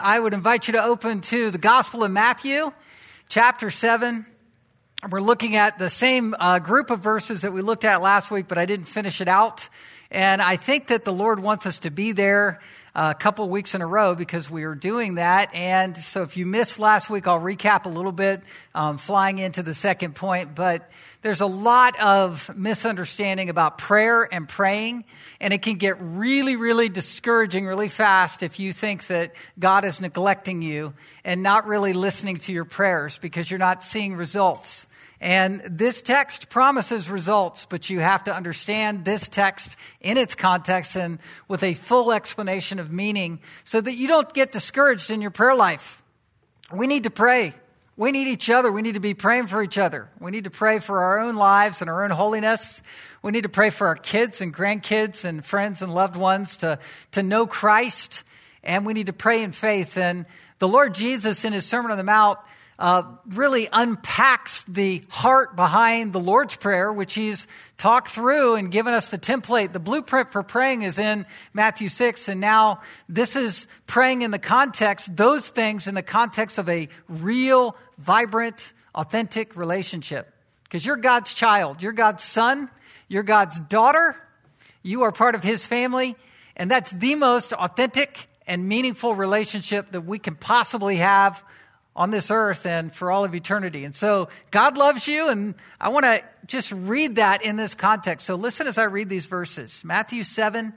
I would invite you to open to the Gospel of Matthew, chapter 7. We're looking at the same uh, group of verses that we looked at last week, but I didn't finish it out. And I think that the Lord wants us to be there a couple weeks in a row because we are doing that. And so if you missed last week, I'll recap a little bit, um, flying into the second point. But there's a lot of misunderstanding about prayer and praying, and it can get really, really discouraging really fast if you think that God is neglecting you and not really listening to your prayers because you're not seeing results. And this text promises results, but you have to understand this text in its context and with a full explanation of meaning so that you don't get discouraged in your prayer life. We need to pray. We need each other. We need to be praying for each other. We need to pray for our own lives and our own holiness. We need to pray for our kids and grandkids and friends and loved ones to, to know Christ. And we need to pray in faith. And the Lord Jesus, in his Sermon on the Mount, uh, really unpacks the heart behind the Lord's Prayer, which he's talked through and given us the template. The blueprint for praying is in Matthew 6, and now this is praying in the context, those things in the context of a real, vibrant, authentic relationship. Because you're God's child, you're God's son, you're God's daughter, you are part of his family, and that's the most authentic and meaningful relationship that we can possibly have on this earth and for all of eternity. And so God loves you, and I want to just read that in this context. So listen as I read these verses Matthew 7,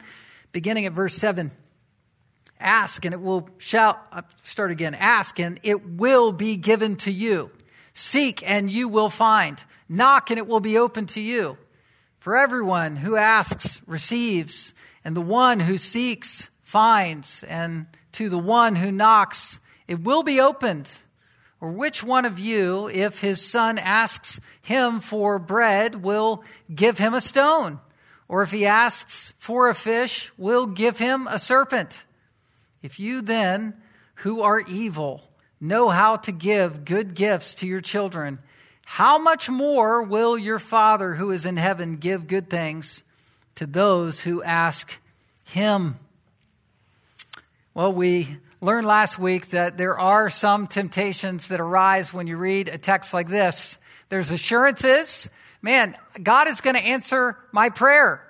beginning at verse 7. Ask and it will shout, uh, start again. Ask and it will be given to you. Seek and you will find. Knock and it will be open to you. For everyone who asks receives, and the one who seeks finds, and to the one who knocks it will be opened. Or which one of you, if his son asks him for bread, will give him a stone? Or if he asks for a fish, will give him a serpent? If you then, who are evil, know how to give good gifts to your children, how much more will your Father who is in heaven give good things to those who ask him? Well, we learned last week that there are some temptations that arise when you read a text like this. There's assurances. Man, God is going to answer my prayer.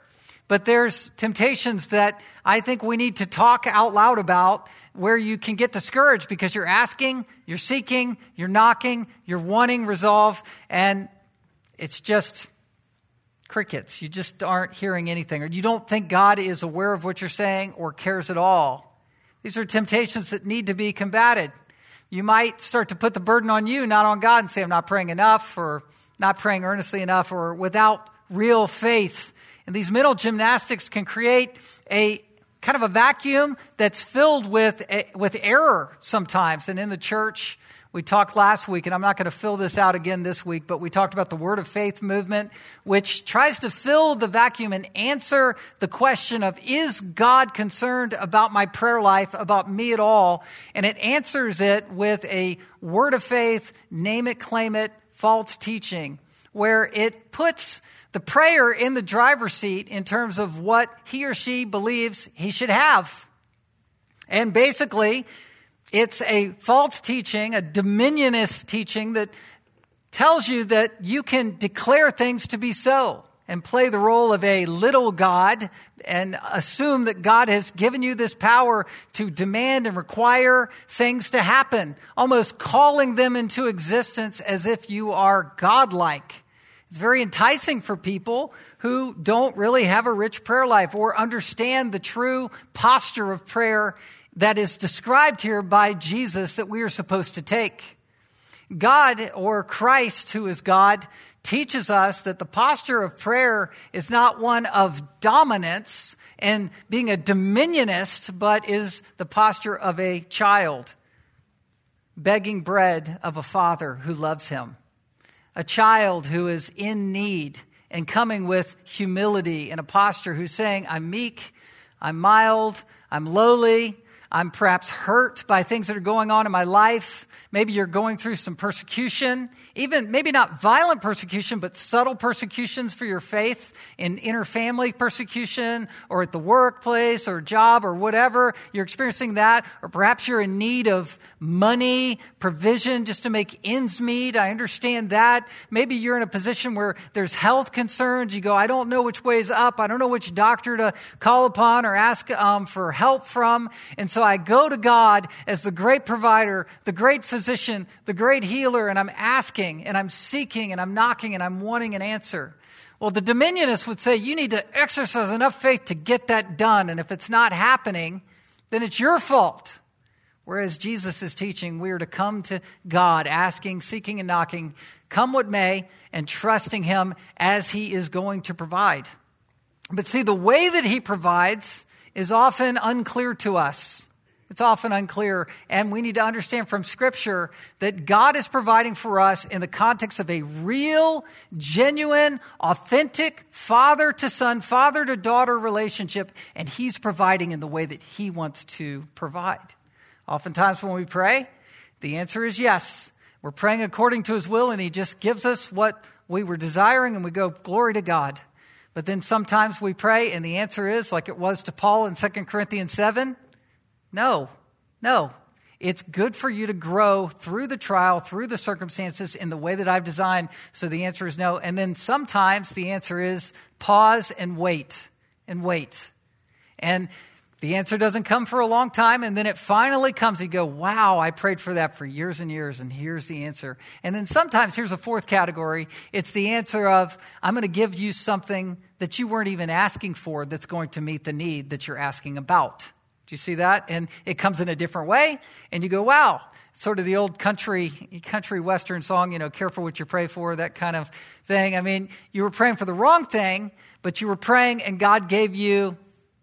But there's temptations that I think we need to talk out loud about where you can get discouraged because you're asking, you're seeking, you're knocking, you're wanting resolve, and it's just crickets. You just aren't hearing anything, or you don't think God is aware of what you're saying or cares at all. These are temptations that need to be combated. You might start to put the burden on you, not on God, and say, I'm not praying enough, or not praying earnestly enough, or without real faith. And these mental gymnastics can create a kind of a vacuum that's filled with, eh, with error sometimes. And in the church, we talked last week, and I'm not going to fill this out again this week, but we talked about the Word of Faith movement, which tries to fill the vacuum and answer the question of, is God concerned about my prayer life, about me at all? And it answers it with a Word of Faith, name it, claim it, false teaching, where it puts the prayer in the driver's seat in terms of what he or she believes he should have. And basically, it's a false teaching, a dominionist teaching that tells you that you can declare things to be so and play the role of a little God and assume that God has given you this power to demand and require things to happen, almost calling them into existence as if you are godlike. It's very enticing for people who don't really have a rich prayer life or understand the true posture of prayer that is described here by Jesus that we are supposed to take. God or Christ, who is God, teaches us that the posture of prayer is not one of dominance and being a dominionist, but is the posture of a child begging bread of a father who loves him. A child who is in need and coming with humility and a posture who's saying, I'm meek, I'm mild, I'm lowly, I'm perhaps hurt by things that are going on in my life. Maybe you're going through some persecution, even maybe not violent persecution, but subtle persecutions for your faith in inner family persecution or at the workplace or job or whatever. You're experiencing that. Or perhaps you're in need of money, provision just to make ends meet. I understand that. Maybe you're in a position where there's health concerns. You go, I don't know which way's up. I don't know which doctor to call upon or ask um, for help from. And so I go to God as the great provider, the great physician physician, the great healer, and I'm asking and I'm seeking and I'm knocking and I'm wanting an answer. Well, the dominionists would say you need to exercise enough faith to get that done. And if it's not happening, then it's your fault. Whereas Jesus is teaching, we are to come to God, asking, seeking, and knocking, come what may, and trusting Him as He is going to provide. But see, the way that He provides is often unclear to us. It's often unclear, and we need to understand from Scripture that God is providing for us in the context of a real, genuine, authentic father to son, father to daughter relationship, and He's providing in the way that He wants to provide. Oftentimes, when we pray, the answer is yes. We're praying according to His will, and He just gives us what we were desiring, and we go, Glory to God. But then sometimes we pray, and the answer is, like it was to Paul in 2 Corinthians 7, no, no. It's good for you to grow through the trial, through the circumstances in the way that I've designed. So the answer is no. And then sometimes the answer is pause and wait and wait. And the answer doesn't come for a long time, and then it finally comes. You go, wow, I prayed for that for years and years, and here's the answer. And then sometimes, here's a fourth category it's the answer of, I'm going to give you something that you weren't even asking for that's going to meet the need that you're asking about. Do you see that? And it comes in a different way, and you go, wow. Sort of the old country, country western song, you know, careful what you pray for, that kind of thing. I mean, you were praying for the wrong thing, but you were praying and God gave you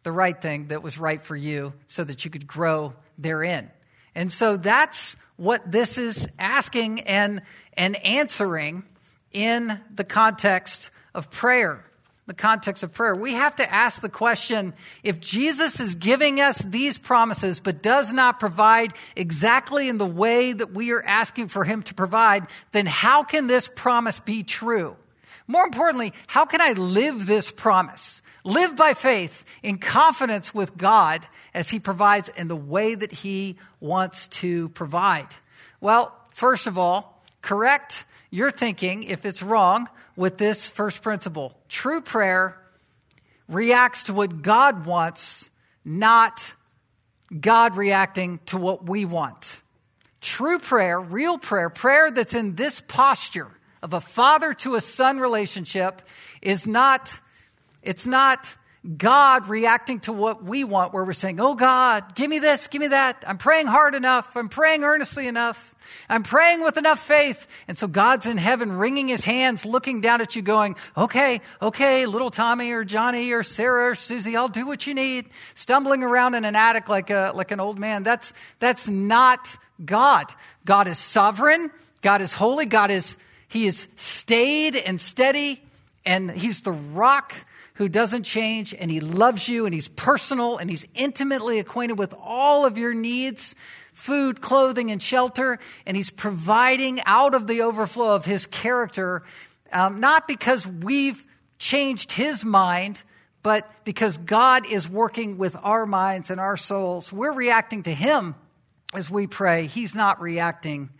the right thing that was right for you so that you could grow therein. And so that's what this is asking and, and answering in the context of prayer the context of prayer, we have to ask the question if Jesus is giving us these promises but does not provide exactly in the way that we are asking for him to provide, then how can this promise be true? More importantly, how can I live this promise? Live by faith in confidence with God as he provides in the way that he wants to provide. Well, first of all, correct your thinking if it's wrong with this first principle. True prayer reacts to what God wants, not God reacting to what we want. True prayer, real prayer, prayer that's in this posture of a father to a son relationship is not, it's not God reacting to what we want, where we're saying, Oh God, give me this, give me that. I'm praying hard enough. I'm praying earnestly enough. I'm praying with enough faith. And so God's in heaven wringing his hands, looking down at you, going, okay, okay, little Tommy or Johnny or Sarah or Susie, I'll do what you need. Stumbling around in an attic like, a, like an old man. That's, that's not God. God is sovereign. God is holy. God is, he is stayed and steady. And he's the rock who doesn't change and he loves you and he's personal and he's intimately acquainted with all of your needs food, clothing, and shelter, and He's providing out of the overflow of His character, um, not because we've changed His mind, but because God is working with our minds and our souls. We're reacting to Him as we pray. He's not reacting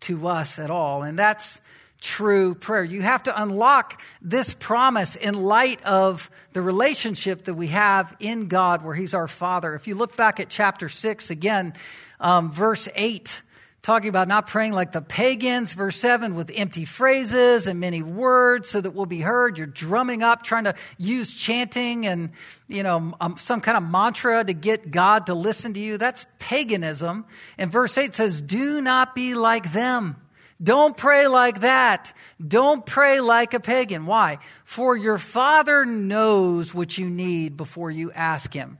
to us at all. And that's true prayer. You have to unlock this promise in light of the relationship that we have in God, where He's our Father. If you look back at chapter 6, again, um, verse 8, talking about not praying like the pagans. Verse 7, with empty phrases and many words so that we'll be heard. You're drumming up, trying to use chanting and, you know, um, some kind of mantra to get God to listen to you. That's paganism. And verse 8 says, do not be like them. Don't pray like that. Don't pray like a pagan. Why? For your Father knows what you need before you ask Him.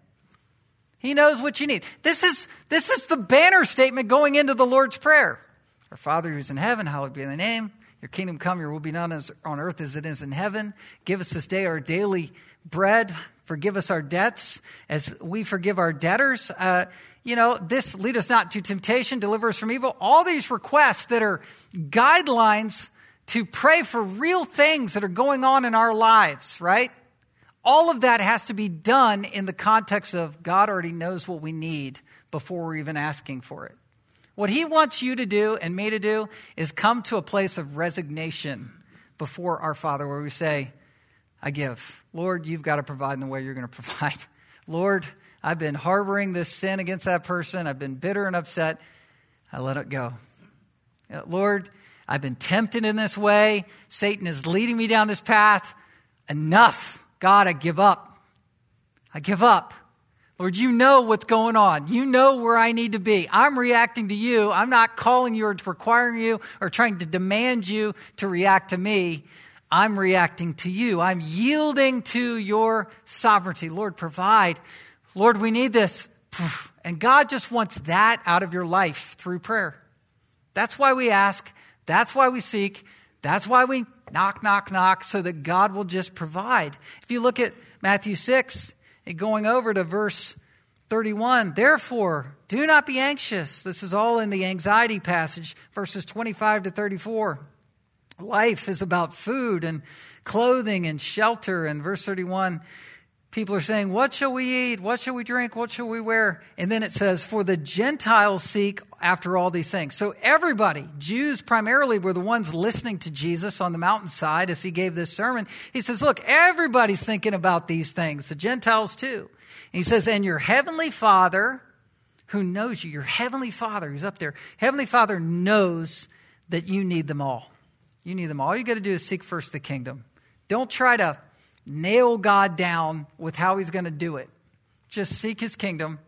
He knows what you need. This is, this is the banner statement going into the Lord's Prayer. Our Father who's in heaven, hallowed be thy name. Your kingdom come, your will be done as on earth as it is in heaven. Give us this day our daily bread. Forgive us our debts as we forgive our debtors. Uh, you know, this lead us not to temptation, deliver us from evil. All these requests that are guidelines to pray for real things that are going on in our lives, right? All of that has to be done in the context of God already knows what we need before we're even asking for it. What He wants you to do and me to do is come to a place of resignation before our Father where we say, I give. Lord, you've got to provide in the way you're going to provide. Lord, I've been harboring this sin against that person. I've been bitter and upset. I let it go. Uh, Lord, I've been tempted in this way. Satan is leading me down this path. Enough. God, I give up. I give up. Lord, you know what's going on. You know where I need to be. I'm reacting to you. I'm not calling you or requiring you or trying to demand you to react to me. I'm reacting to you. I'm yielding to your sovereignty. Lord, provide. Lord, we need this. And God just wants that out of your life through prayer. That's why we ask. That's why we seek. That's why we knock, knock, knock, so that God will just provide. If you look at Matthew 6, going over to verse 31, therefore, do not be anxious. This is all in the anxiety passage, verses 25 to 34. Life is about food and clothing and shelter. And verse 31, people are saying, What shall we eat? What shall we drink? What shall we wear? And then it says, For the Gentiles seek after all these things. So everybody, Jews primarily, were the ones listening to Jesus on the mountainside as he gave this sermon. He says, Look, everybody's thinking about these things, the Gentiles too. And he says, And your heavenly Father, who knows you, your heavenly Father, who's up there, heavenly Father knows that you need them all. You need them all. All you got to do is seek first the kingdom. Don't try to nail God down with how he's going to do it. Just seek his kingdom,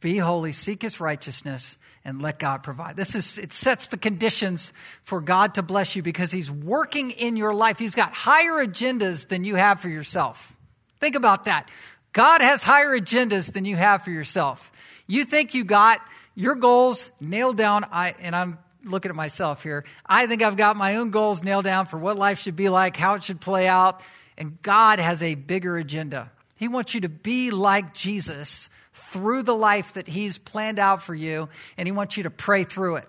be holy, seek his righteousness, and let God provide. This is it sets the conditions for God to bless you because he's working in your life. He's got higher agendas than you have for yourself. Think about that. God has higher agendas than you have for yourself. You think you got your goals nailed down, I, and I'm looking at myself here. I think I've got my own goals nailed down for what life should be like, how it should play out. And God has a bigger agenda. He wants you to be like Jesus through the life that He's planned out for you, and He wants you to pray through it.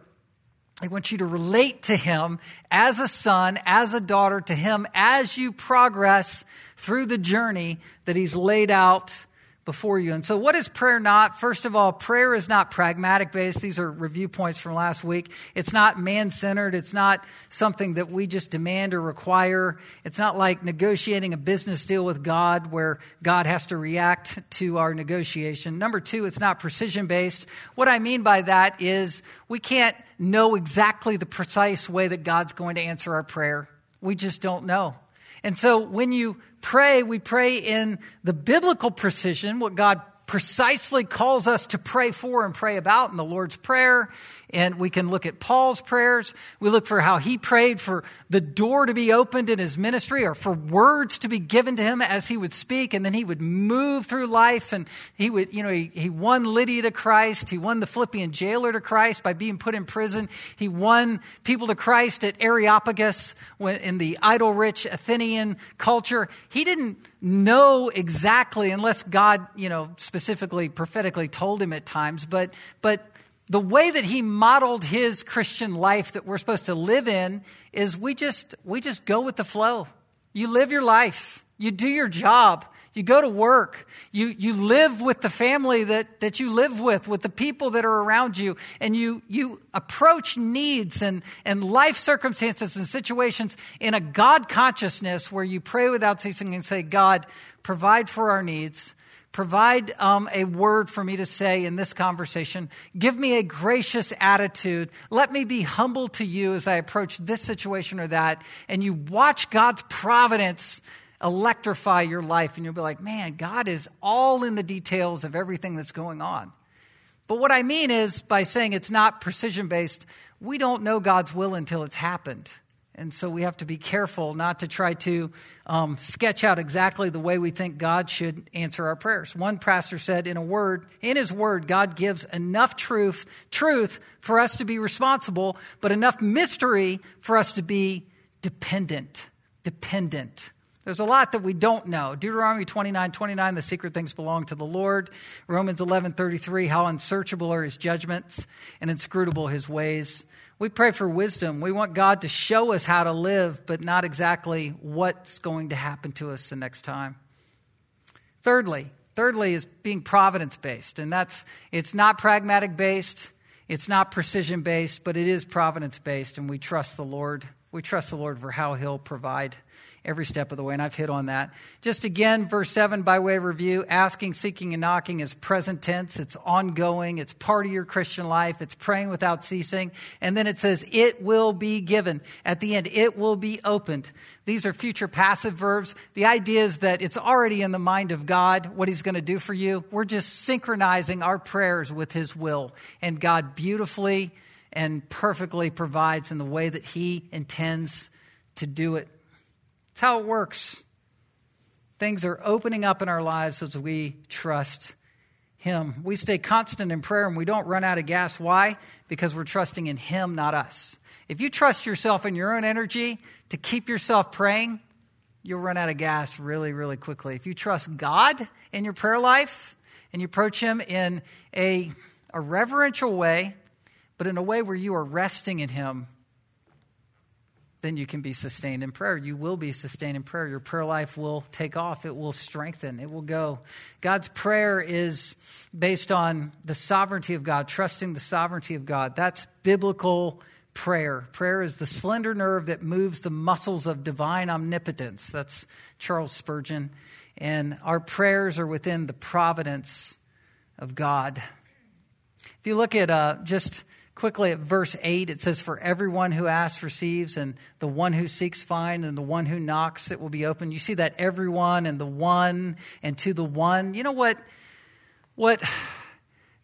He wants you to relate to Him as a son, as a daughter to Him as you progress through the journey that He's laid out before you. And so, what is prayer not? First of all, prayer is not pragmatic based. These are review points from last week. It's not man centered. It's not something that we just demand or require. It's not like negotiating a business deal with God where God has to react to our negotiation. Number two, it's not precision based. What I mean by that is we can't know exactly the precise way that God's going to answer our prayer. We just don't know. And so when you pray, we pray in the biblical precision, what God precisely calls us to pray for and pray about in the Lord's Prayer. And we can look at Paul's prayers. We look for how he prayed for the door to be opened in his ministry or for words to be given to him as he would speak. And then he would move through life and he would, you know, he, he won Lydia to Christ. He won the Philippian jailer to Christ by being put in prison. He won people to Christ at Areopagus in the idol rich Athenian culture. He didn't know exactly unless God, you know, specifically prophetically told him at times, but, but the way that he modeled his Christian life that we're supposed to live in is we just, we just go with the flow. You live your life. You do your job. You go to work. You, you live with the family that, that you live with, with the people that are around you. And you, you approach needs and, and life circumstances and situations in a God consciousness where you pray without ceasing and say, God, provide for our needs Provide um, a word for me to say in this conversation. Give me a gracious attitude. Let me be humble to you as I approach this situation or that. And you watch God's providence electrify your life, and you'll be like, man, God is all in the details of everything that's going on. But what I mean is, by saying it's not precision based, we don't know God's will until it's happened. And so we have to be careful not to try to um, sketch out exactly the way we think God should answer our prayers. One pastor said, in a word, in his word, God gives enough truth, truth for us to be responsible, but enough mystery for us to be dependent. Dependent. There's a lot that we don't know. Deuteronomy 29 29, the secret things belong to the Lord. Romans 11 33, how unsearchable are his judgments and inscrutable his ways. We pray for wisdom. We want God to show us how to live, but not exactly what's going to happen to us the next time. Thirdly, thirdly is being providence based, and that's it's not pragmatic based, it's not precision based, but it is providence based, and we trust the Lord. We trust the Lord for how He'll provide every step of the way, and I've hit on that. Just again, verse 7 by way of review asking, seeking, and knocking is present tense, it's ongoing, it's part of your Christian life, it's praying without ceasing. And then it says, it will be given. At the end, it will be opened. These are future passive verbs. The idea is that it's already in the mind of God what He's going to do for you. We're just synchronizing our prayers with His will, and God beautifully and perfectly provides in the way that He intends to do it. How it works. Things are opening up in our lives as we trust Him. We stay constant in prayer and we don't run out of gas. Why? Because we're trusting in Him, not us. If you trust yourself and your own energy to keep yourself praying, you'll run out of gas really, really quickly. If you trust God in your prayer life and you approach Him in a, a reverential way, but in a way where you are resting in Him, then you can be sustained in prayer. You will be sustained in prayer. Your prayer life will take off, it will strengthen, it will go. God's prayer is based on the sovereignty of God, trusting the sovereignty of God. That's biblical prayer. Prayer is the slender nerve that moves the muscles of divine omnipotence. That's Charles Spurgeon. And our prayers are within the providence of God. If you look at uh, just quickly at verse 8, it says, For everyone who asks receives, and the one who seeks finds, and the one who knocks it will be open. You see that everyone and the one and to the one. You know what? What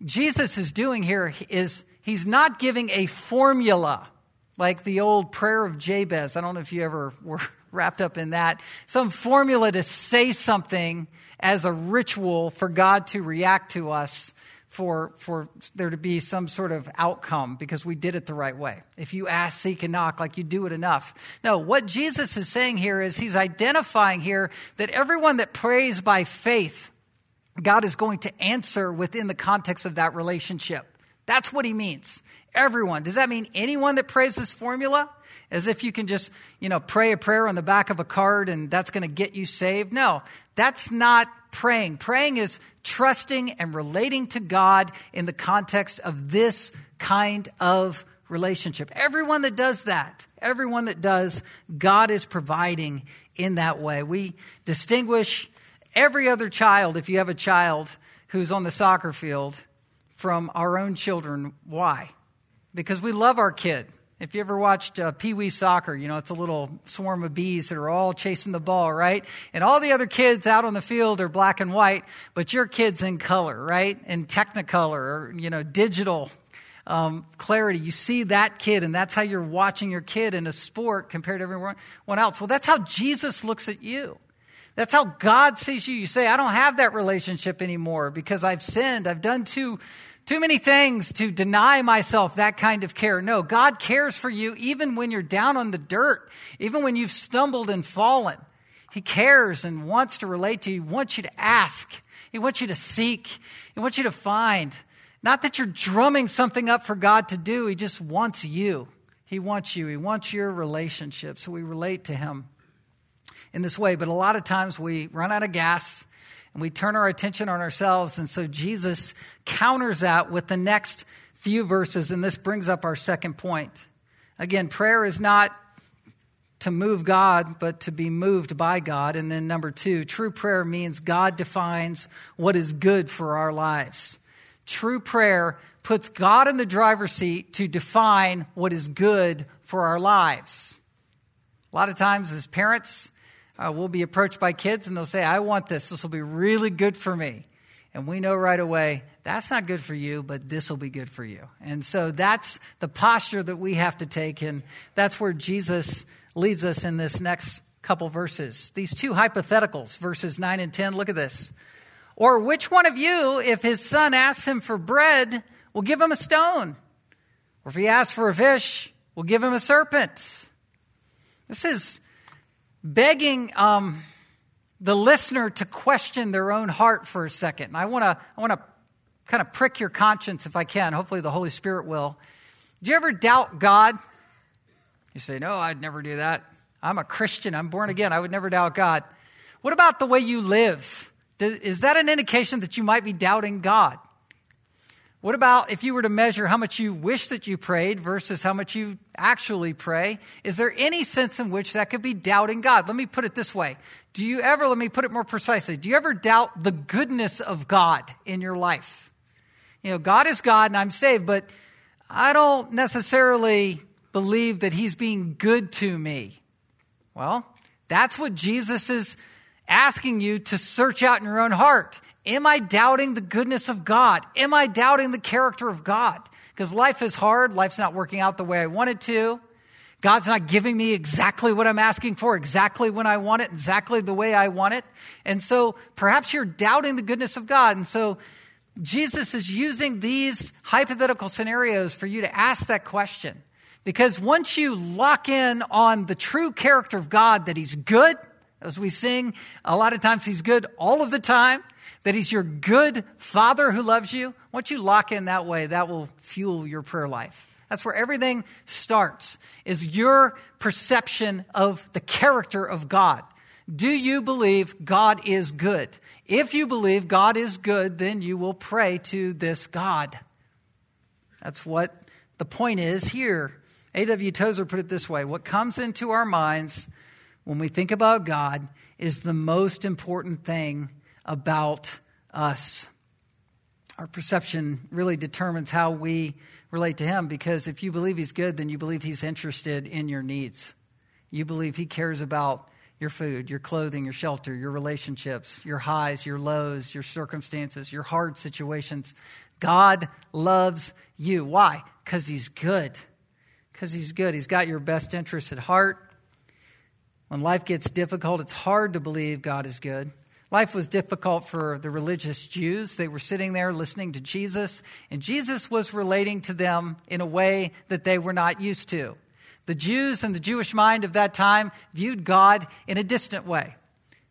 Jesus is doing here is he's not giving a formula like the old prayer of Jabez. I don't know if you ever were wrapped up in that. Some formula to say something as a ritual for God to react to us for, for there to be some sort of outcome because we did it the right way. If you ask, seek, and knock, like you do it enough. No, what Jesus is saying here is he's identifying here that everyone that prays by faith, God is going to answer within the context of that relationship. That's what he means. Everyone. Does that mean anyone that prays this formula? As if you can just, you know, pray a prayer on the back of a card and that's going to get you saved? No, that's not praying. Praying is trusting and relating to God in the context of this kind of relationship. Everyone that does that, everyone that does, God is providing in that way. We distinguish every other child, if you have a child who's on the soccer field, from our own children. Why? Because we love our kid. If you ever watched uh, Pee Wee Soccer, you know, it's a little swarm of bees that are all chasing the ball, right? And all the other kids out on the field are black and white, but your kid's in color, right? In technicolor or, you know, digital um, clarity. You see that kid, and that's how you're watching your kid in a sport compared to everyone else. Well, that's how Jesus looks at you. That's how God sees you. You say, I don't have that relationship anymore because I've sinned. I've done too too many things to deny myself that kind of care. No, God cares for you even when you're down on the dirt, even when you've stumbled and fallen. He cares and wants to relate to you. He wants you to ask. He wants you to seek. He wants you to find. Not that you're drumming something up for God to do. He just wants you. He wants you. He wants your relationship. So we relate to Him in this way. But a lot of times we run out of gas and we turn our attention on ourselves. And so Jesus counters that with the next few verses, and this brings up our second point. Again, prayer is not to move God, but to be moved by God. And then number two, true prayer means God defines what is good for our lives. True prayer puts God in the driver's seat to define what is good for our lives. A lot of times, as parents, uh, we'll be approached by kids and they'll say, I want this. This will be really good for me. And we know right away, that's not good for you, but this will be good for you. And so that's the posture that we have to take. And that's where Jesus leads us in this next couple verses. These two hypotheticals, verses 9 and 10, look at this. Or which one of you, if his son asks him for bread, will give him a stone? Or if he asks for a fish, will give him a serpent? This is begging um, the listener to question their own heart for a second. And I want to I want to kind of prick your conscience if I can. Hopefully the Holy Spirit will. Do you ever doubt God? You say, "No, I'd never do that. I'm a Christian. I'm born again. I would never doubt God." What about the way you live? Is that an indication that you might be doubting God? What about if you were to measure how much you wish that you prayed versus how much you actually pray? Is there any sense in which that could be doubting God? Let me put it this way. Do you ever, let me put it more precisely, do you ever doubt the goodness of God in your life? You know, God is God and I'm saved, but I don't necessarily believe that He's being good to me. Well, that's what Jesus is asking you to search out in your own heart. Am I doubting the goodness of God? Am I doubting the character of God? Because life is hard. Life's not working out the way I want it to. God's not giving me exactly what I'm asking for, exactly when I want it, exactly the way I want it. And so perhaps you're doubting the goodness of God. And so Jesus is using these hypothetical scenarios for you to ask that question. Because once you lock in on the true character of God, that He's good, as we sing, a lot of times He's good all of the time that He's your good Father who loves you, once you lock in that way, that will fuel your prayer life. That's where everything starts, is your perception of the character of God. Do you believe God is good? If you believe God is good, then you will pray to this God. That's what the point is here. A.W. Tozer put it this way What comes into our minds when we think about God is the most important thing about us. Our perception really determines how we relate to Him because if you believe He's good, then you believe He's interested in your needs. You believe He cares about your food, your clothing, your shelter, your relationships, your highs, your lows, your circumstances, your hard situations. God loves you. Why? Because He's good. Because He's good. He's got your best interests at heart. When life gets difficult, it's hard to believe God is good. Life was difficult for the religious Jews. They were sitting there listening to Jesus, and Jesus was relating to them in a way that they were not used to. The Jews and the Jewish mind of that time viewed God in a distant way.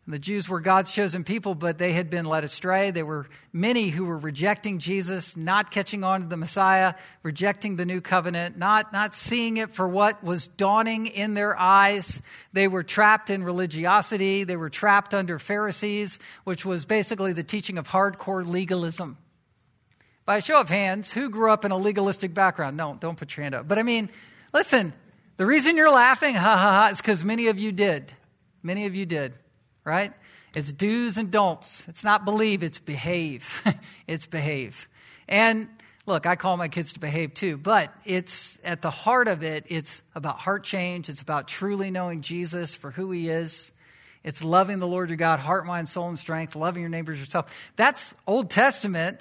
The Jews were God's chosen people, but they had been led astray. There were many who were rejecting Jesus, not catching on to the Messiah, rejecting the new covenant, not, not seeing it for what was dawning in their eyes. They were trapped in religiosity. They were trapped under Pharisees, which was basically the teaching of hardcore legalism. By a show of hands, who grew up in a legalistic background? No, don't put your hand up. But I mean, listen, the reason you're laughing, ha ha ha, is because many of you did. Many of you did right? It's do's and don'ts. It's not believe, it's behave. it's behave. And look, I call my kids to behave too, but it's at the heart of it, it's about heart change. It's about truly knowing Jesus for who he is. It's loving the Lord your God, heart, mind, soul, and strength, loving your neighbors yourself. That's Old Testament,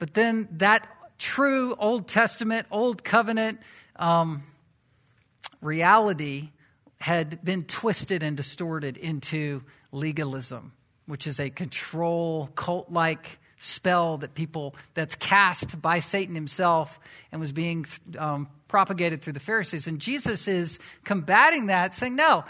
but then that true Old Testament, Old Covenant um, reality had been twisted and distorted into legalism, which is a control, cult like spell that people, that's cast by Satan himself and was being um, propagated through the Pharisees. And Jesus is combating that, saying, no,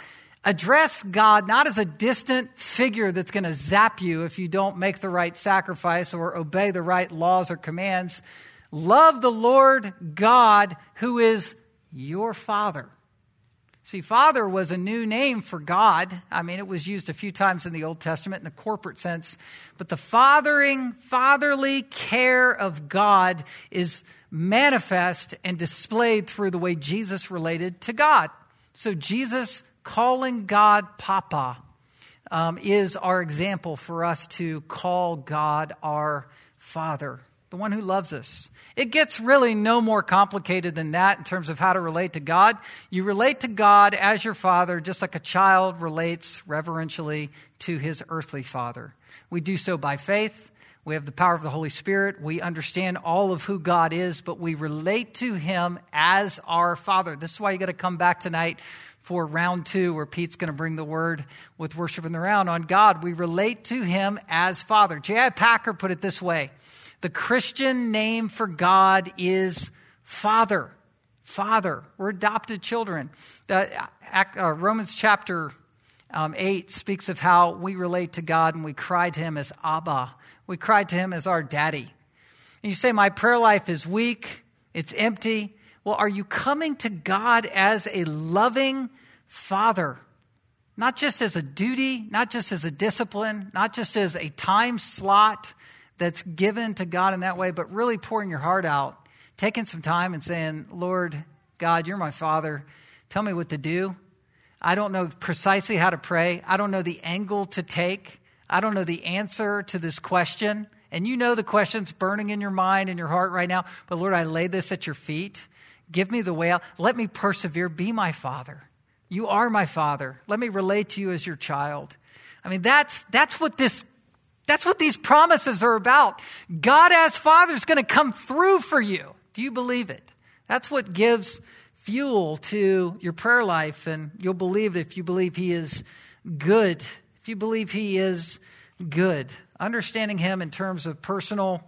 address God not as a distant figure that's going to zap you if you don't make the right sacrifice or obey the right laws or commands. Love the Lord God who is your Father. See, Father was a new name for God. I mean, it was used a few times in the Old Testament in a corporate sense. But the fathering, fatherly care of God is manifest and displayed through the way Jesus related to God. So, Jesus calling God Papa um, is our example for us to call God our Father, the one who loves us. It gets really no more complicated than that in terms of how to relate to God. You relate to God as your father, just like a child relates reverentially to his earthly father. We do so by faith. We have the power of the Holy Spirit. We understand all of who God is, but we relate to him as our father. This is why you got to come back tonight for round two, where Pete's going to bring the word with worship in the round on God. We relate to him as father. J.I. Packer put it this way the Christian name for God is Father. Father. We're adopted children. Uh, uh, Romans chapter um, 8 speaks of how we relate to God and we cry to Him as Abba. We cry to Him as our daddy. And you say, My prayer life is weak, it's empty. Well, are you coming to God as a loving father? Not just as a duty, not just as a discipline, not just as a time slot that's given to God in that way, but really pouring your heart out, taking some time and saying, Lord, God, you're my father. Tell me what to do. I don't know precisely how to pray. I don't know the angle to take. I don't know the answer to this question. And you know the question's burning in your mind and your heart right now. But Lord, I lay this at your feet. Give me the way out. Let me persevere. Be my father. You are my father. Let me relate to you as your child. I mean, that's, that's what this, that's what these promises are about. God as father is going to come through for you. Do you believe it? That's what gives fuel to your prayer life, and you'll believe it if you believe He is good. If you believe He is good, understanding Him in terms of personal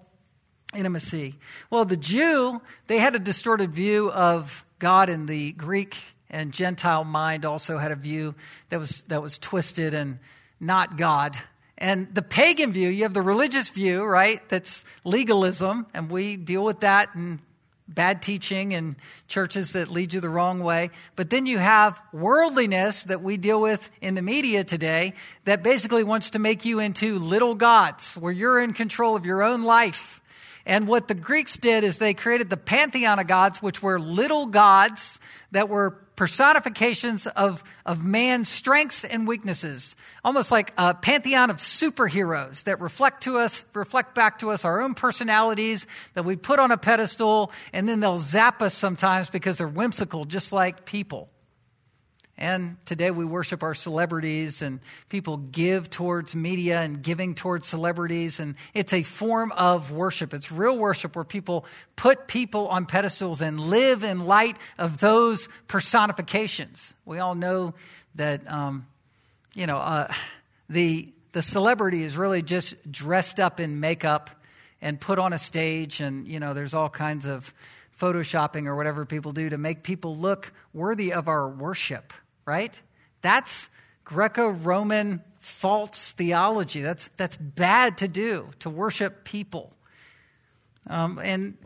intimacy. Well, the Jew, they had a distorted view of God, and the Greek and Gentile mind also had a view that was, that was twisted and not God. And the pagan view, you have the religious view, right? That's legalism, and we deal with that and bad teaching and churches that lead you the wrong way. But then you have worldliness that we deal with in the media today that basically wants to make you into little gods where you're in control of your own life. And what the Greeks did is they created the pantheon of gods, which were little gods that were personifications of, of man's strengths and weaknesses, almost like a pantheon of superheroes that reflect to us, reflect back to us our own personalities that we put on a pedestal, and then they'll zap us sometimes because they're whimsical, just like people. And today we worship our celebrities, and people give towards media and giving towards celebrities. And it's a form of worship. It's real worship where people put people on pedestals and live in light of those personifications. We all know that, um, you know, uh, the, the celebrity is really just dressed up in makeup and put on a stage, and, you know, there's all kinds of photoshopping or whatever people do to make people look worthy of our worship right? That's Greco Roman false theology. That's, that's bad to do, to worship people. Um, and,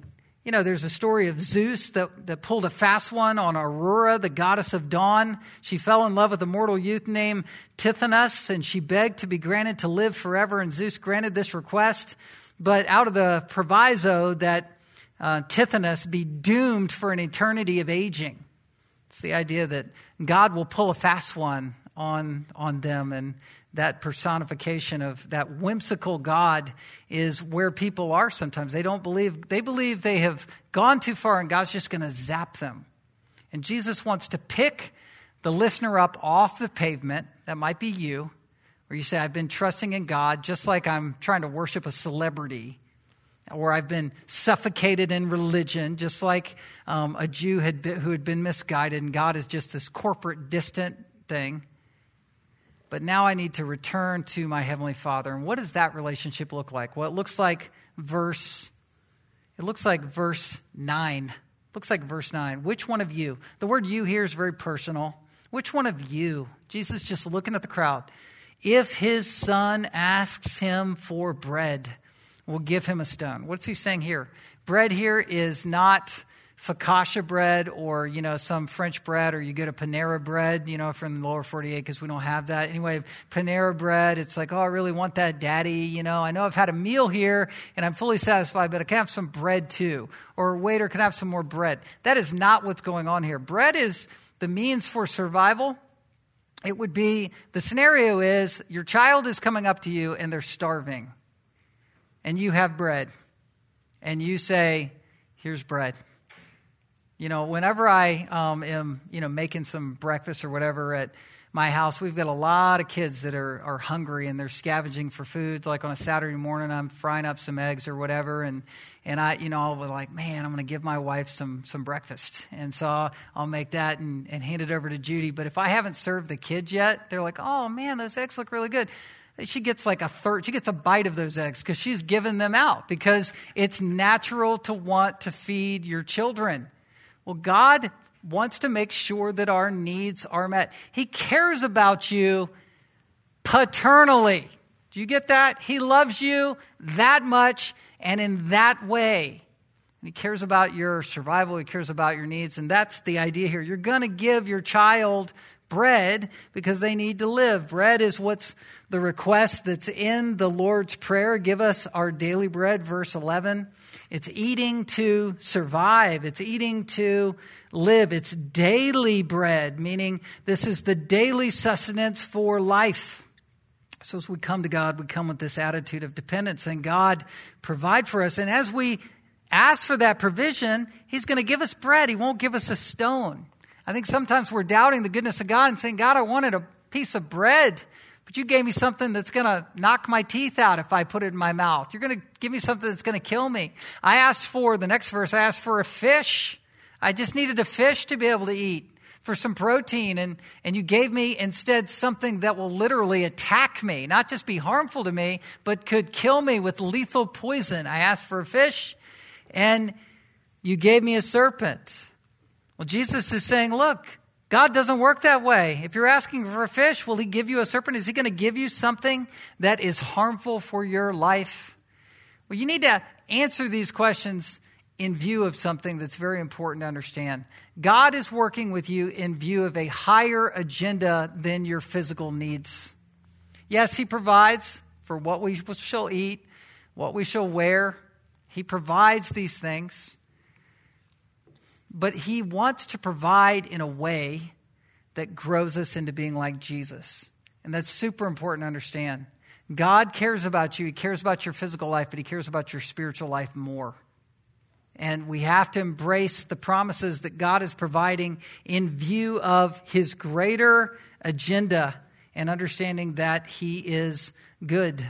you know, there's a story of Zeus that, that pulled a fast one on Aurora, the goddess of dawn. She fell in love with a mortal youth named Tithonus, and she begged to be granted to live forever, and Zeus granted this request. But out of the proviso that uh, Tithonus be doomed for an eternity of aging. It's the idea that God will pull a fast one on, on them, and that personification of that whimsical God is where people are sometimes. They don't believe, they believe they have gone too far, and God's just going to zap them. And Jesus wants to pick the listener up off the pavement. That might be you, where you say, I've been trusting in God just like I'm trying to worship a celebrity or I've been suffocated in religion, just like um, a Jew had been, who had been misguided, and God is just this corporate, distant thing. But now I need to return to my heavenly Father. And what does that relationship look like? Well, it looks like verse. It looks like verse nine. Looks like verse nine. Which one of you? The word "you" here is very personal. Which one of you? Jesus just looking at the crowd. If his son asks him for bread, will give him a stone. What's he saying here? Bread here is not focaccia bread or, you know, some French bread or you get a Panera bread, you know, from the lower 48 because we don't have that. Anyway, Panera bread, it's like, oh, I really want that, daddy. You know, I know I've had a meal here and I'm fully satisfied, but I can have some bread too. Or a waiter, can I have some more bread? That is not what's going on here. Bread is the means for survival. It would be the scenario is your child is coming up to you and they're starving and you have bread and you say, Here's bread. You know, whenever I um, am, you know, making some breakfast or whatever at my house, we've got a lot of kids that are, are hungry and they're scavenging for food. Like on a Saturday morning, I'm frying up some eggs or whatever, and and I, you know, I'll be like, man, I'm going to give my wife some some breakfast, and so I'll, I'll make that and, and hand it over to Judy. But if I haven't served the kids yet, they're like, oh man, those eggs look really good she gets like a third, she gets a bite of those eggs because she's given them out because it's natural to want to feed your children. Well, God wants to make sure that our needs are met. He cares about you paternally. Do you get that? He loves you that much and in that way. He cares about your survival, he cares about your needs, and that's the idea here. You're going to give your child bread because they need to live. Bread is what's the request that's in the Lord's Prayer. Give us our daily bread, verse 11. It's eating to survive, it's eating to live. It's daily bread, meaning this is the daily sustenance for life. So as we come to God, we come with this attitude of dependence, and God provide for us. And as we ask for that provision, He's going to give us bread. He won't give us a stone. I think sometimes we're doubting the goodness of God and saying, God, I wanted a piece of bread, but you gave me something that's going to knock my teeth out if I put it in my mouth. You're going to give me something that's going to kill me. I asked for, the next verse, I asked for a fish. I just needed a fish to be able to eat for some protein and, and you gave me instead something that will literally attack me, not just be harmful to me, but could kill me with lethal poison. I asked for a fish and you gave me a serpent. Well, Jesus is saying, look, God doesn't work that way. If you're asking for a fish, will he give you a serpent? Is he going to give you something that is harmful for your life? Well, you need to answer these questions in view of something that's very important to understand. God is working with you in view of a higher agenda than your physical needs. Yes, He provides for what we shall eat, what we shall wear. He provides these things. But He wants to provide in a way that grows us into being like Jesus. And that's super important to understand. God cares about you, He cares about your physical life, but He cares about your spiritual life more. And we have to embrace the promises that God is providing in view of his greater agenda and understanding that he is good.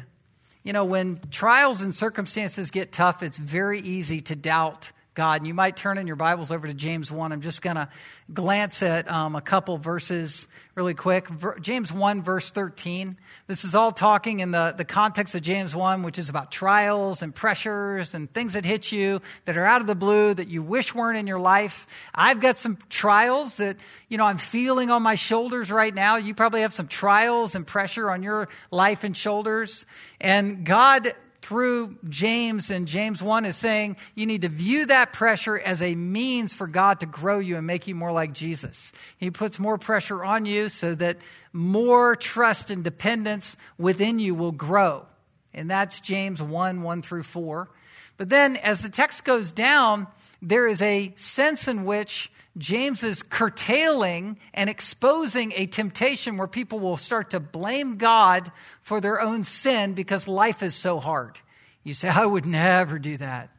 You know, when trials and circumstances get tough, it's very easy to doubt God. And you might turn in your Bibles over to James 1. I'm just going to glance at um, a couple verses really quick. Ver- James 1, verse 13. This is all talking in the, the context of James 1, which is about trials and pressures and things that hit you that are out of the blue that you wish weren't in your life. I've got some trials that, you know, I'm feeling on my shoulders right now. You probably have some trials and pressure on your life and shoulders. And God through James and James 1 is saying you need to view that pressure as a means for God to grow you and make you more like Jesus. He puts more pressure on you so that more trust and dependence within you will grow. And that's James 1 1 through 4. But then as the text goes down, there is a sense in which James is curtailing and exposing a temptation where people will start to blame God for their own sin because life is so hard. You say, I would never do that.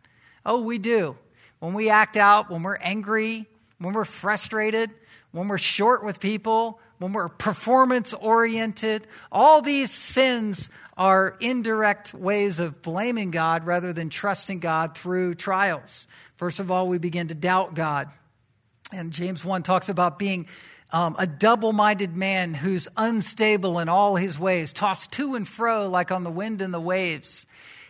Oh, we do. When we act out, when we're angry, when we're frustrated, when we're short with people, when we're performance oriented, all these sins are indirect ways of blaming God rather than trusting God through trials. First of all, we begin to doubt God. And James 1 talks about being um, a double minded man who's unstable in all his ways, tossed to and fro like on the wind and the waves.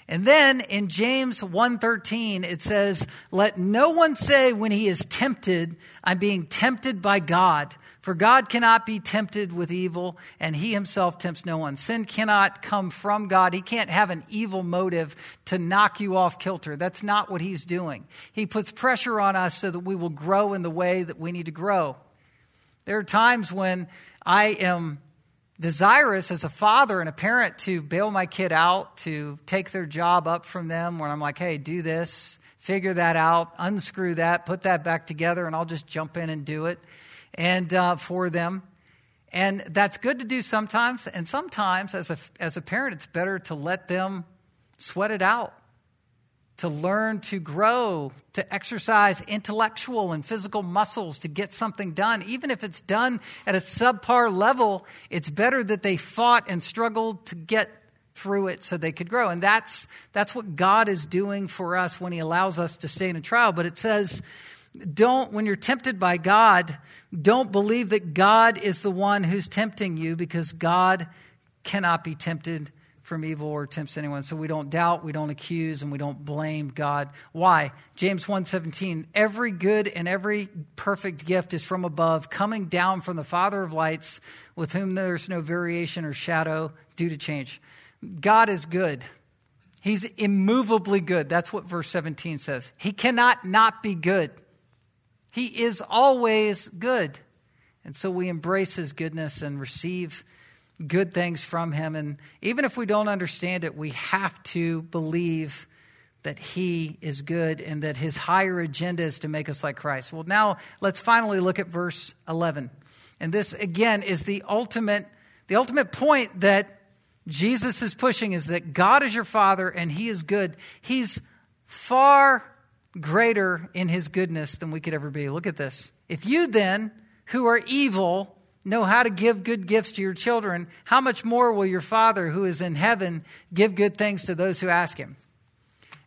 And then in James 1:13 it says, "Let no one say when he is tempted, I'm being tempted by God, for God cannot be tempted with evil, and he himself tempts no one. Sin cannot come from God. He can't have an evil motive to knock you off kilter. That's not what he's doing. He puts pressure on us so that we will grow in the way that we need to grow. There are times when I am desirous as a father and a parent to bail my kid out, to take their job up from them, where I'm like, hey, do this, figure that out, unscrew that, put that back together, and I'll just jump in and do it and uh, for them. And that's good to do sometimes. And sometimes, as a, as a parent, it's better to let them sweat it out, to learn to grow, to exercise intellectual and physical muscles to get something done. Even if it's done at a subpar level, it's better that they fought and struggled to get through it so they could grow. And that's, that's what God is doing for us when He allows us to stay in a trial. But it says, don't, when you're tempted by God, don't believe that God is the one who's tempting you because God cannot be tempted from evil or tempts anyone. So we don't doubt, we don't accuse, and we don't blame God. Why? James 1:17, every good and every perfect gift is from above, coming down from the Father of lights, with whom there's no variation or shadow due to change. God is good. He's immovably good. That's what verse 17 says. He cannot not be good. He is always good. And so we embrace his goodness and receive good things from him. And even if we don't understand it, we have to believe that he is good and that his higher agenda is to make us like Christ. Well, now let's finally look at verse 11. And this again is the ultimate the ultimate point that Jesus is pushing is that God is your father and he is good. He's far greater in his goodness than we could ever be. Look at this. If you then who are evil know how to give good gifts to your children, how much more will your Father who is in heaven give good things to those who ask him?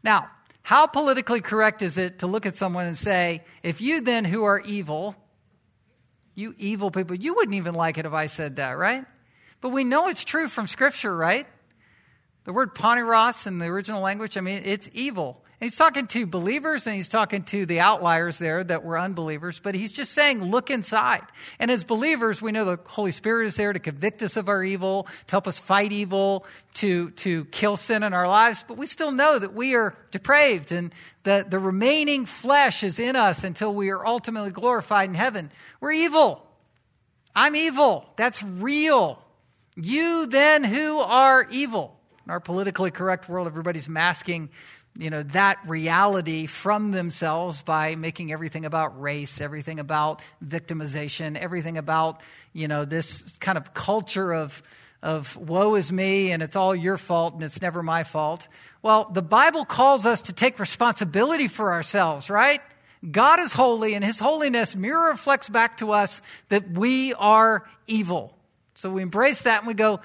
Now, how politically correct is it to look at someone and say, if you then who are evil, you evil people, you wouldn't even like it if I said that, right? But we know it's true from Scripture, right? The word poneros in the original language, I mean, it's evil. And he's talking to believers and he's talking to the outliers there that were unbelievers, but he's just saying, look inside. And as believers, we know the Holy Spirit is there to convict us of our evil, to help us fight evil, to, to kill sin in our lives, but we still know that we are depraved and that the remaining flesh is in us until we are ultimately glorified in heaven. We're evil. I'm evil. That's real. You then who are evil. In our politically correct world, everybody's masking you know that reality from themselves by making everything about race everything about victimization everything about you know this kind of culture of of woe is me and it's all your fault and it's never my fault. Well the bible calls us to take responsibility for ourselves right? God is holy and his holiness mirror reflects back to us that we are evil. So we embrace that and we go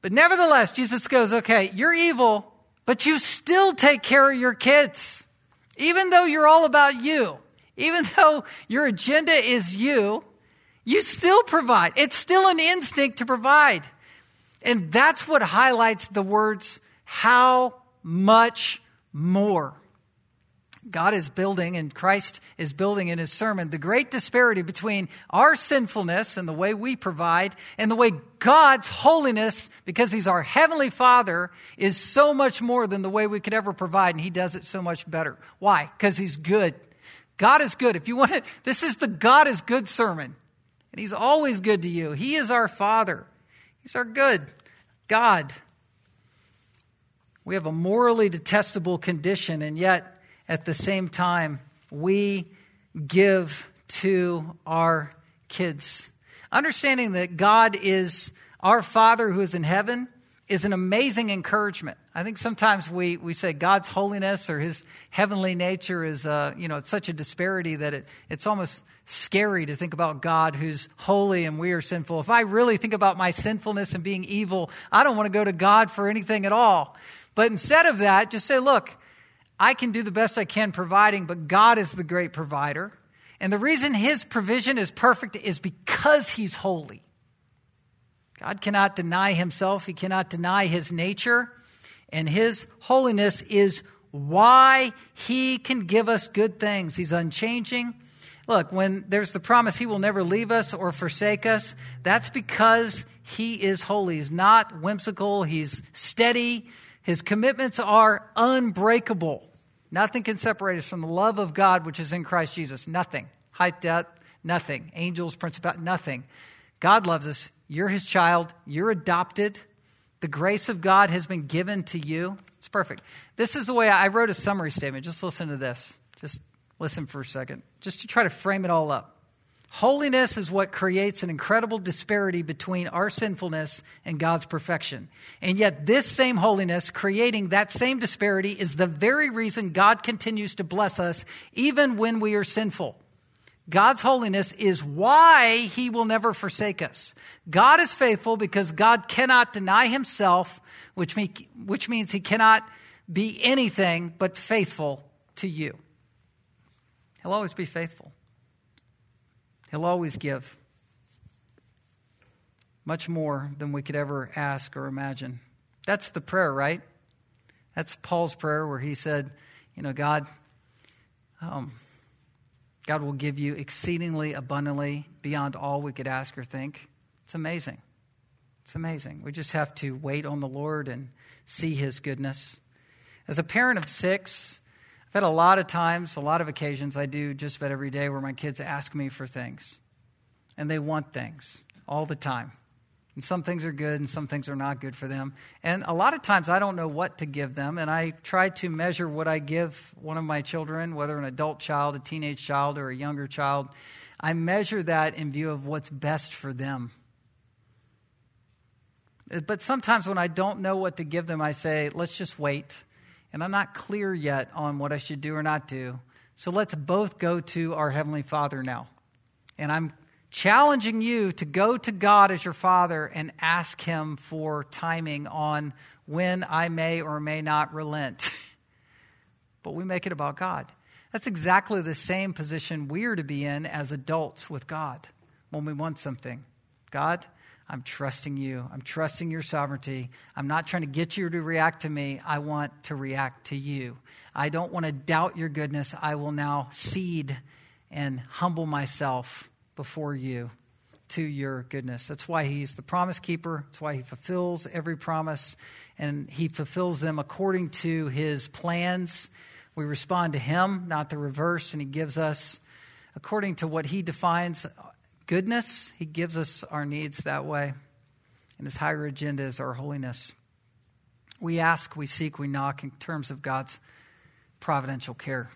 but nevertheless jesus goes okay you're evil but you still take care of your kids. Even though you're all about you, even though your agenda is you, you still provide. It's still an instinct to provide. And that's what highlights the words, how much more. God is building, and Christ is building in his sermon, the great disparity between our sinfulness and the way we provide and the way God's holiness, because he's our heavenly Father, is so much more than the way we could ever provide, and he does it so much better. Why? Because he's good. God is good. If you want to, this is the God is good sermon, and he's always good to you. He is our Father, he's our good God. We have a morally detestable condition, and yet, at the same time, we give to our kids. Understanding that God is our Father who is in heaven is an amazing encouragement. I think sometimes we, we say God's holiness or his heavenly nature is, uh, you know, it's such a disparity that it, it's almost scary to think about God who's holy and we are sinful. If I really think about my sinfulness and being evil, I don't want to go to God for anything at all. But instead of that, just say, look, I can do the best I can providing, but God is the great provider. And the reason his provision is perfect is because he's holy. God cannot deny himself, he cannot deny his nature, and his holiness is why he can give us good things. He's unchanging. Look, when there's the promise he will never leave us or forsake us, that's because he is holy. He's not whimsical, he's steady, his commitments are unbreakable. Nothing can separate us from the love of God which is in Christ Jesus. Nothing. Height, depth, nothing. Angels, principality, nothing. God loves us. You're his child. You're adopted. The grace of God has been given to you. It's perfect. This is the way I wrote a summary statement. Just listen to this. Just listen for a second, just to try to frame it all up. Holiness is what creates an incredible disparity between our sinfulness and God's perfection. And yet, this same holiness, creating that same disparity, is the very reason God continues to bless us even when we are sinful. God's holiness is why he will never forsake us. God is faithful because God cannot deny himself, which, which means he cannot be anything but faithful to you. He'll always be faithful. He'll always give much more than we could ever ask or imagine. That's the prayer, right? That's Paul's prayer where he said, you know, God, um, God will give you exceedingly abundantly beyond all we could ask or think. It's amazing. It's amazing. We just have to wait on the Lord and see his goodness. As a parent of six, I've had a lot of times, a lot of occasions I do just about every day where my kids ask me for things. And they want things all the time. And some things are good and some things are not good for them. And a lot of times I don't know what to give them. And I try to measure what I give one of my children, whether an adult child, a teenage child, or a younger child. I measure that in view of what's best for them. But sometimes when I don't know what to give them, I say, let's just wait. And I'm not clear yet on what I should do or not do. So let's both go to our Heavenly Father now. And I'm challenging you to go to God as your Father and ask Him for timing on when I may or may not relent. but we make it about God. That's exactly the same position we are to be in as adults with God when we want something. God, I'm trusting you. I'm trusting your sovereignty. I'm not trying to get you to react to me. I want to react to you. I don't want to doubt your goodness. I will now cede and humble myself before you to your goodness. That's why he's the promise keeper. That's why he fulfills every promise, and he fulfills them according to his plans. We respond to him, not the reverse, and he gives us according to what he defines goodness. He gives us our needs that way. And his higher agenda is our holiness. We ask, we seek, we knock in terms of God's providential care.